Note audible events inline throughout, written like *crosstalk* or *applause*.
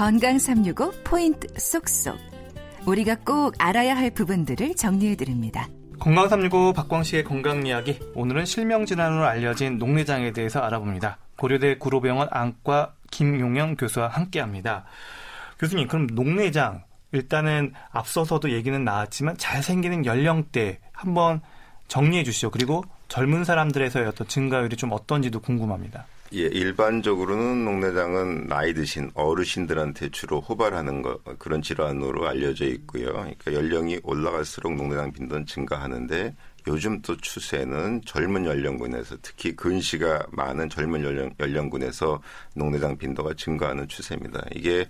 건강 365 포인트 쏙쏙. 우리가 꼭 알아야 할 부분들을 정리해 드립니다. 건강 365 박광식의 건강 이야기. 오늘은 실명 질환으로 알려진 녹내장에 대해서 알아봅니다. 고려대 구로병원 안과 김용영 교수와 함께 합니다. 교수님, 그럼 녹내장 일단은 앞서서도 얘기는 나왔지만 잘 생기는 연령대 한번 정리해 주시죠. 그리고 젊은 사람들에서의 어떤 증가율이 좀 어떤지도 궁금합니다. 예, 일반적으로는 녹내장은 나이 드신 어르신들한테 주로 호발하는 거, 그런 질환으로 알려져 있고요. 그러니까 연령이 올라갈수록 녹내장 빈도는 증가하는데 요즘 또 추세는 젊은 연령군에서 특히 근시가 많은 젊은 연령, 연령군에서 녹내장 빈도가 증가하는 추세입니다. 이게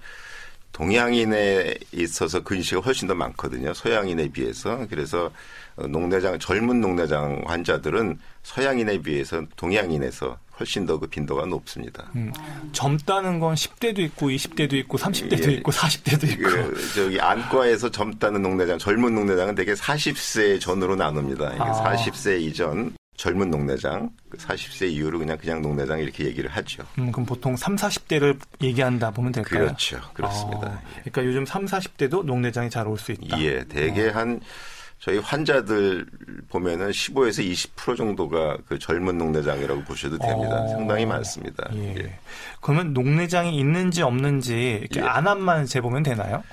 동양인에 있어서 근시가 훨씬 더 많거든요. 서양인에 비해서. 그래서 녹내장 젊은 녹내장 환자들은 서양인에 비해서 동양인에서 훨씬 더 그 빈도가 높습니다. 음, 젊다는 건 10대도 있고 20대도 있고 30대도 예, 있고 40대도 있고. 그, 저기 안과에서 젊다는 녹내장, 젊은 녹내장은 대개 40세 전으로 나눕니다. 아. 40세 이전 젊은 녹내장, 40세 그 이후로 그냥 그냥 녹내장 이렇게 얘기를 하죠. 음, 그럼 보통 3, 40대를 얘기한다 보면 될까요? 그렇죠. 그렇습니다. 아, 그러니까 요즘 3, 40대도 녹내장이 잘 올 수 있다. 예, 대개 어. 한 저희 환자들 보면은 15에서 20% 정도가 그 젊은 녹내장이라고 보셔도 됩니다. 어, 상당히 많습니다. 예. 예. 그러면 녹내장이 있는지 없는지 이렇게 예. 안압만 재보면 되나요?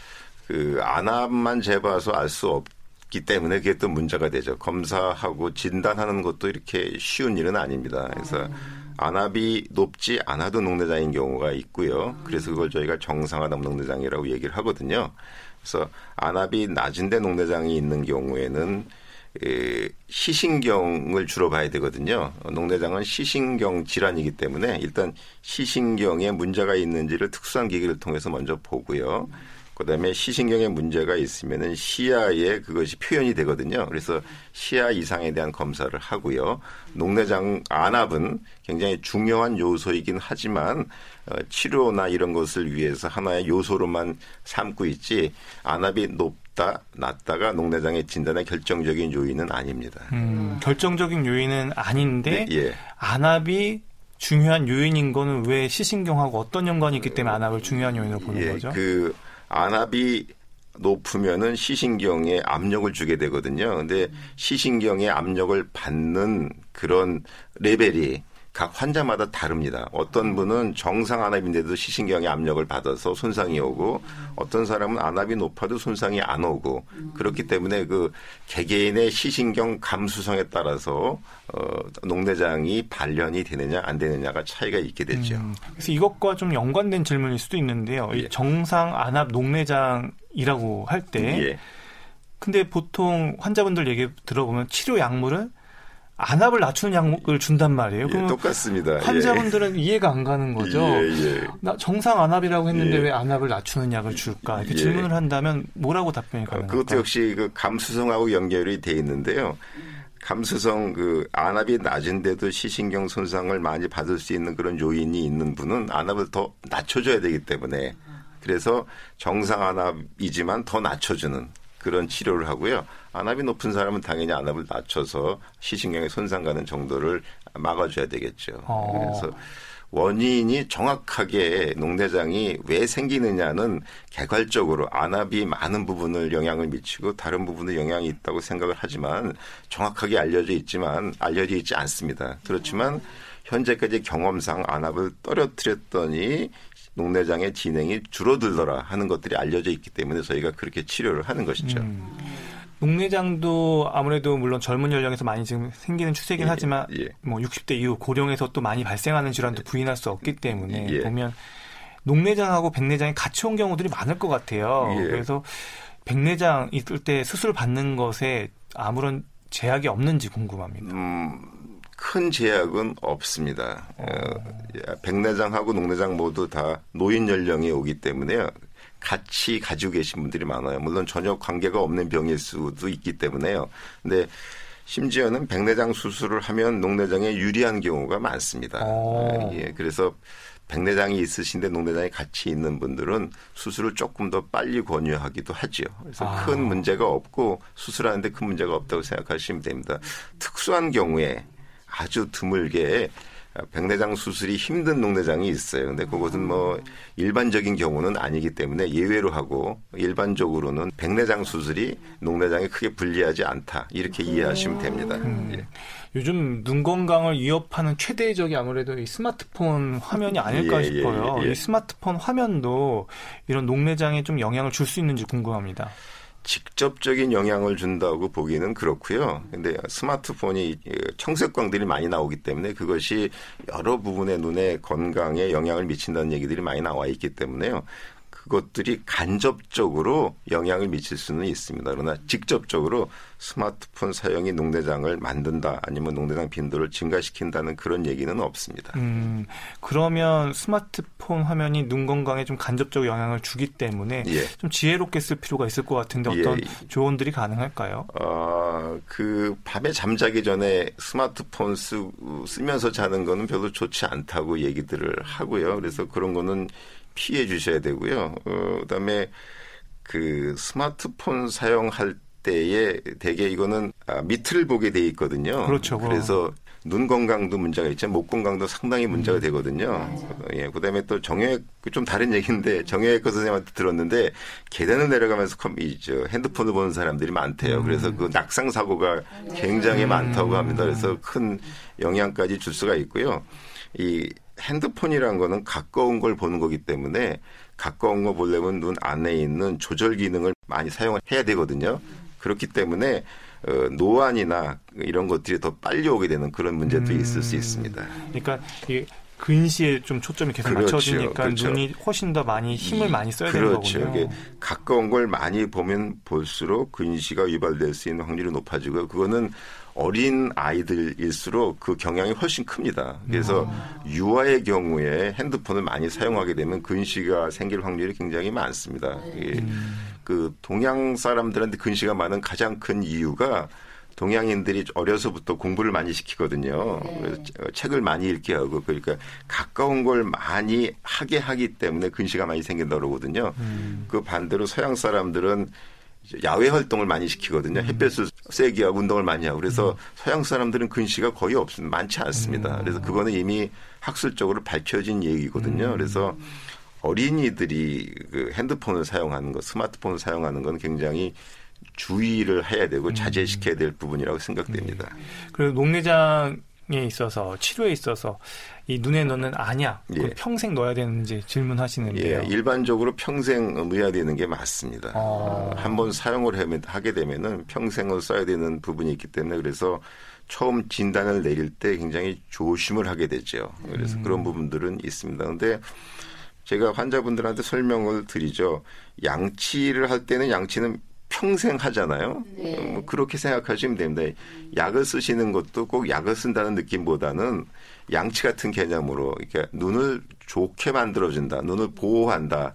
그 안압만 재봐서 알 수 없기 때문에 그게 또 문제가 되죠. 검사하고 진단하는 것도 이렇게 쉬운 일은 아닙니다. 그래서 안압이 높지 않아도 녹내장인 경우가 있고요. 그래서 그걸 저희가 정상화담 녹내장이라고 얘기를 하거든요. 그래서 안압이 낮은데 녹내장이 있는 경우에는 에, 시신경을 주로 봐야 되거든요. 녹내장은 시신경 질환이기 때문에 일단 시신경에 문제가 있는지를 특수한 기기를 통해서 먼저 보고요. 그다음에 시신경에 문제가 있으면은 시야에 그것이 표현이 되거든요. 그래서 시야 이상에 대한 검사를 하고요. 녹내장 안압은 굉장히 중요한 요소이긴 하지만 어, 치료나 이런 것을 위해서 하나의 요소로만 삼고 있지 안압이 높다 낮다가 녹내장의 진단의 결정적인 요인은 아닙니다. 음, 결정적인 요인은 아닌데 네, 예. 안압이 중요한 요인인 거는 왜 시신경하고 어떤 연관이 있기 때문에 안압을 중요한 요인으로 보는 예, 거죠? 그 안압이 높으면은 시신경에 압력을 주게 되거든요. 근데 시신경에 압력을 받는 그런 레벨이 각 환자마다 다릅니다. 어떤 분은 정상 안압인데도 시신경에 압력을 받아서 손상이 오고 어떤 사람은 안압이 높아도 손상이 안 오고 그렇기 때문에 그 개개인의 시신경 감수성에 따라서 어 녹내장이 발현이 되느냐 안 되느냐가 차이가 있게 되죠. 음, 그래서 이것과 좀 연관된 질문일 수도 있는데요. 예. 정상 안압 녹내장이라고 할때 예. 근데 보통 환자분들 얘기 들어보면 치료 약물은 안압을 낮추는 약을 준단 말이에요. 예, 똑같습니다. 환자분들은 예. 이해가 안 가는 거죠. 예, 예. 나 정상 안압이라고 했는데 예. 왜 안압을 낮추는 약을 줄까? 이렇게 예. 질문을 한다면 뭐라고 답변이 어, 가능할까요? 그것도 역시 그 감수성하고 연결이 돼 있는데요. 감수성 그 안압이 낮은데도 시신경 손상을 많이 받을 수 있는 그런 요인이 있는 분은 안압을 더 낮춰줘야 되기 때문에 그래서 정상 안압이지만 더 낮춰주는 그런 치료를 하고요. 안압이 높은 사람은 당연히 안압을 낮춰서 시신경에 손상 가는 정도를 막아줘야 되겠죠. 어. 그래서 원인이 정확하게 녹내장이 왜 생기느냐는 개괄적으로 안압이 많은 부분을 영향을 미치고 다른 부분에 영향이 있다고 생각을 하지만 정확하게 알려져 있지만 알려져 있지 않습니다. 그렇지만 현재까지 경험상 안압을 떨어뜨렸더니 녹내장의 진행이 줄어들더라 하는 것들이 알려져 있기 때문에 저희가 그렇게 치료를 하는 것이죠. 음. 녹내장도 아무래도 물론 젊은 연령에서 많이 지금 생기는 추세긴 예, 하지만 예. 뭐 60대 이후 고령에서 또 많이 발생하는 질환도 부인할 수 없기 때문에 예. 보면 녹내장하고 백내장이 같이 온 경우들이 많을 것 같아요. 예. 그래서 백내장 있을 때 수술 받는 것에 아무런 제약이 없는지 궁금합니다. 음, 큰 제약은 없습니다. 어. 어, 백내장하고 녹내장 모두 다 노인 연령에 오기 때문에요. 같이 가지고 계신 분들이 많아요. 물론 전혀 관계가 없는 병일 수도 있기 때문에요. 근데 심지어는 백내장 수술을 하면 녹내장에 유리한 경우가 많습니다. 오. 예, 그래서 백내장이 있으신데 녹내장이 같이 있는 분들은 수술을 조금 더 빨리 권유하기도 하죠. 그래서 아. 큰 문제가 없고 수술하는데 큰 문제가 없다고 생각하시면 됩니다. 특수한 경우에 아주 드물게 백내장 수술이 힘든 녹내장이 있어요. 근데 그것은 뭐 일반적인 경우는 아니기 때문에 예외로 하고 일반적으로는 백내장 수술이 녹내장에 크게 불리하지 않다. 이렇게 이해하시면 됩니다. 음. 예. 요즘 눈 건강을 위협하는 최대적이 아무래도 이 스마트폰 화면이 아닐까 예, 예 싶어요. 예, 예. 이 스마트폰 화면도 이런 녹내장에 좀 영향을 줄 수 있는지 궁금합니다. 직접적인 영향을 준다고 보기는 그렇고요. 근데 스마트폰이 청색광들이 많이 나오기 때문에 그것이 여러 부분의 눈의 건강에 영향을 미친다는 얘기들이 많이 나와 있기 때문에요. 그것들이 간접적으로 영향을 미칠 수는 있습니다. 그러나 직접적으로 스마트폰 사용이 녹내장을 만든다 아니면 녹내장 빈도를 증가시킨다는 그런 얘기는 없습니다. 음, 그러면 스마트폰 화면이 눈 건강에 좀 간접적 영향을 주기 때문에 예. 좀 지혜롭게 쓸 필요가 있을 것 같은데 어떤 예. 조언들이 가능할까요? 어, 그 밤에 잠자기 전에 스마트폰 쓰, 쓰면서 자는 거는 별로 좋지 않다고 얘기들을 하고요. 그래서 그런 거는 피해 주셔야 되고요. 어, 그다음에 그 스마트폰 사용할 때에 대개 이거는 아, 밑을 보게 돼 있거든요. 그렇죠. 그래서 눈 건강도 문제가 있죠. 목 건강도 상당히 문제가 음. 되거든요. 예, 그다음에 또 정형외 좀 다른 얘기인데 정형외과 선생님한테 들었는데 계단을 내려가면서 컴, 이, 저, 핸드폰을 보는 사람들이 많대요. 그래서 그 낙상 사고가 굉장히 음. 많다고 합니다. 그래서 큰 영향까지 줄 수가 있고요. 이 핸드폰이란 거는 가까운 걸 보는 거기 때문에 가까운 거 보려면 눈 안에 있는 조절 기능을 많이 사용을 해야 되거든요. 그렇기 때문에 어, 노안이나 이런 것들이 더 빨리 오게 되는 그런 문제도 음, 있을 수 있습니다. 그러니까 이 근시에 좀 초점이 계속 그렇죠, 맞춰지니까 그렇죠. 눈이 훨씬 더 많이 힘을 많이 써야 그렇죠. 되는 거군요. 가까운 걸 많이 보면 볼수록 근시가 유발될 수 있는 확률이 높아지고 그거는 어린 아이들일수록 그 경향이 훨씬 큽니다. 그래서 음. 유아의 경우에 핸드폰을 많이 사용하게 되면 근시가 생길 확률이 굉장히 많습니다. 음. 그 동양 사람들한테 근시가 많은 가장 큰 이유가 동양인들이 어려서부터 공부를 많이 시키거든요. 그래서 책을 많이 읽게 하고 그러니까 가까운 걸 많이 하게 하기 때문에 근시가 많이 생긴다 그러거든요. 음. 그 반대로 서양 사람들은 야외 활동을 많이 시키거든요. 음. 햇볕을 세게 하고 운동을 많이 하고 그래서 음. 서양 사람들은 근시가 거의 없습니다. 많지 않습니다. 음. 그래서 그거는 이미 학술적으로 밝혀진 얘기거든요. 그래서 어린이들이 그 핸드폰을 사용하는 것, 스마트폰을 사용하는 건 굉장히 주의를 해야 되고 자제시켜야 될 부분이라고 생각됩니다. 그리고 녹내장 에 있어서 치료에 있어서 이 눈에 넣는 안약 예. 평생 넣어야 되는지 질문하시는데요. 예, 일반적으로 평생 넣어야 되는 게 맞습니다. 아. 어, 한번 사용을 하게 되면은 평생을 써야 되는 부분이 있기 때문에 그래서 처음 진단을 내릴 때 굉장히 조심을 하게 되죠. 그래서 음. 그런 부분들은 있습니다. 그런데 제가 환자분들한테 설명을 드리죠. 양치를 할 때는 양치는 평생 하잖아요. 네. 뭐 그렇게 생각하시면 됩니다. 약을 쓰시는 것도 꼭 약을 쓴다는 느낌보다는 양치 같은 개념으로 이렇게 눈을 좋게 만들어준다. 눈을 보호한다.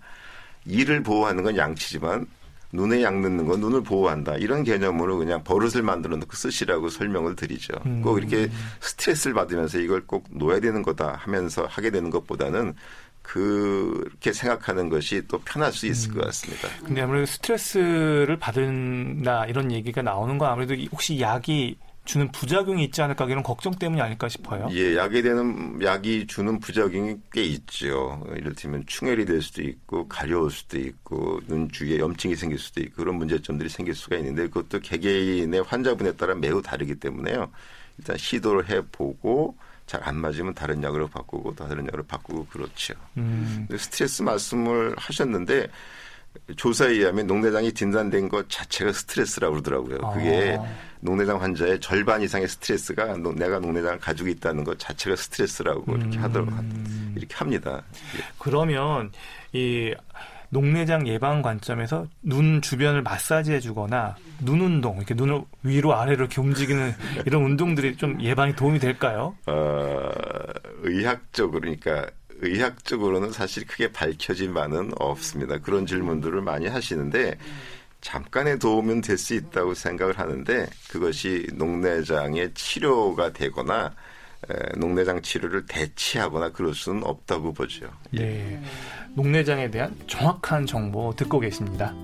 이를 보호하는 건 양치지만 눈에 약 넣는 건 눈을 보호한다. 이런 개념으로 그냥 버릇을 만들어 놓고 쓰시라고 설명을 드리죠. 음. 꼭 이렇게 스트레스를 받으면서 이걸 꼭 놓아야 되는 거다 하면서 하게 되는 것보다는 그렇게 생각하는 것이 또 편할 수 있을 음. 것 같습니다. 근데 아무래도 스트레스를 받는다 이런 얘기가 나오는 건 아무래도 혹시 약이 주는 부작용이 있지 않을까 이런 걱정 때문이 아닐까 싶어요. 예, 약에 대한 약이 주는 부작용이 꽤 있죠. 이를테면 충혈이 될 수도 있고 가려울 수도 있고 눈 주위에 염증이 생길 수도 있고 그런 문제점들이 생길 수가 있는데 그것도 개개인의 환자분에 따라 매우 다르기 때문에요. 일단 시도를 해보고 잘 안 맞으면 다른 약으로 바꾸고 다른 약으로 바꾸고 그렇죠. 음. 스트레스 말씀을 하셨는데 조사에 의하면 녹내장이 진단된 것 자체가 스트레스라고 그러더라고요. 그게 아. 녹내장 환자의 절반 이상의 스트레스가 내가 녹내장을 가지고 있다는 것 자체가 스트레스라고 음. 이렇게 하더라고 이렇게 합니다. 그러면 이 녹내장 예방 관점에서 눈 주변을 마사지해 주거나 눈 운동 이렇게 눈을 위로 아래로 이렇게 움직이는 *laughs* 이런 운동들이 좀 예방에 도움이 될까요? 어, 의학적으로 그러니까 의학적으로는 사실 크게 밝혀진 바는 없습니다. 그런 질문들을 많이 하시는데 잠깐의 도움은 될 수 있다고 생각을 하는데 그것이 녹내장의 치료가 되거나 녹내장 치료를 대체하거나 그럴 수는 없다고 보죠. 네. 녹내장에 대한 정확한 정보 듣고 계십니다.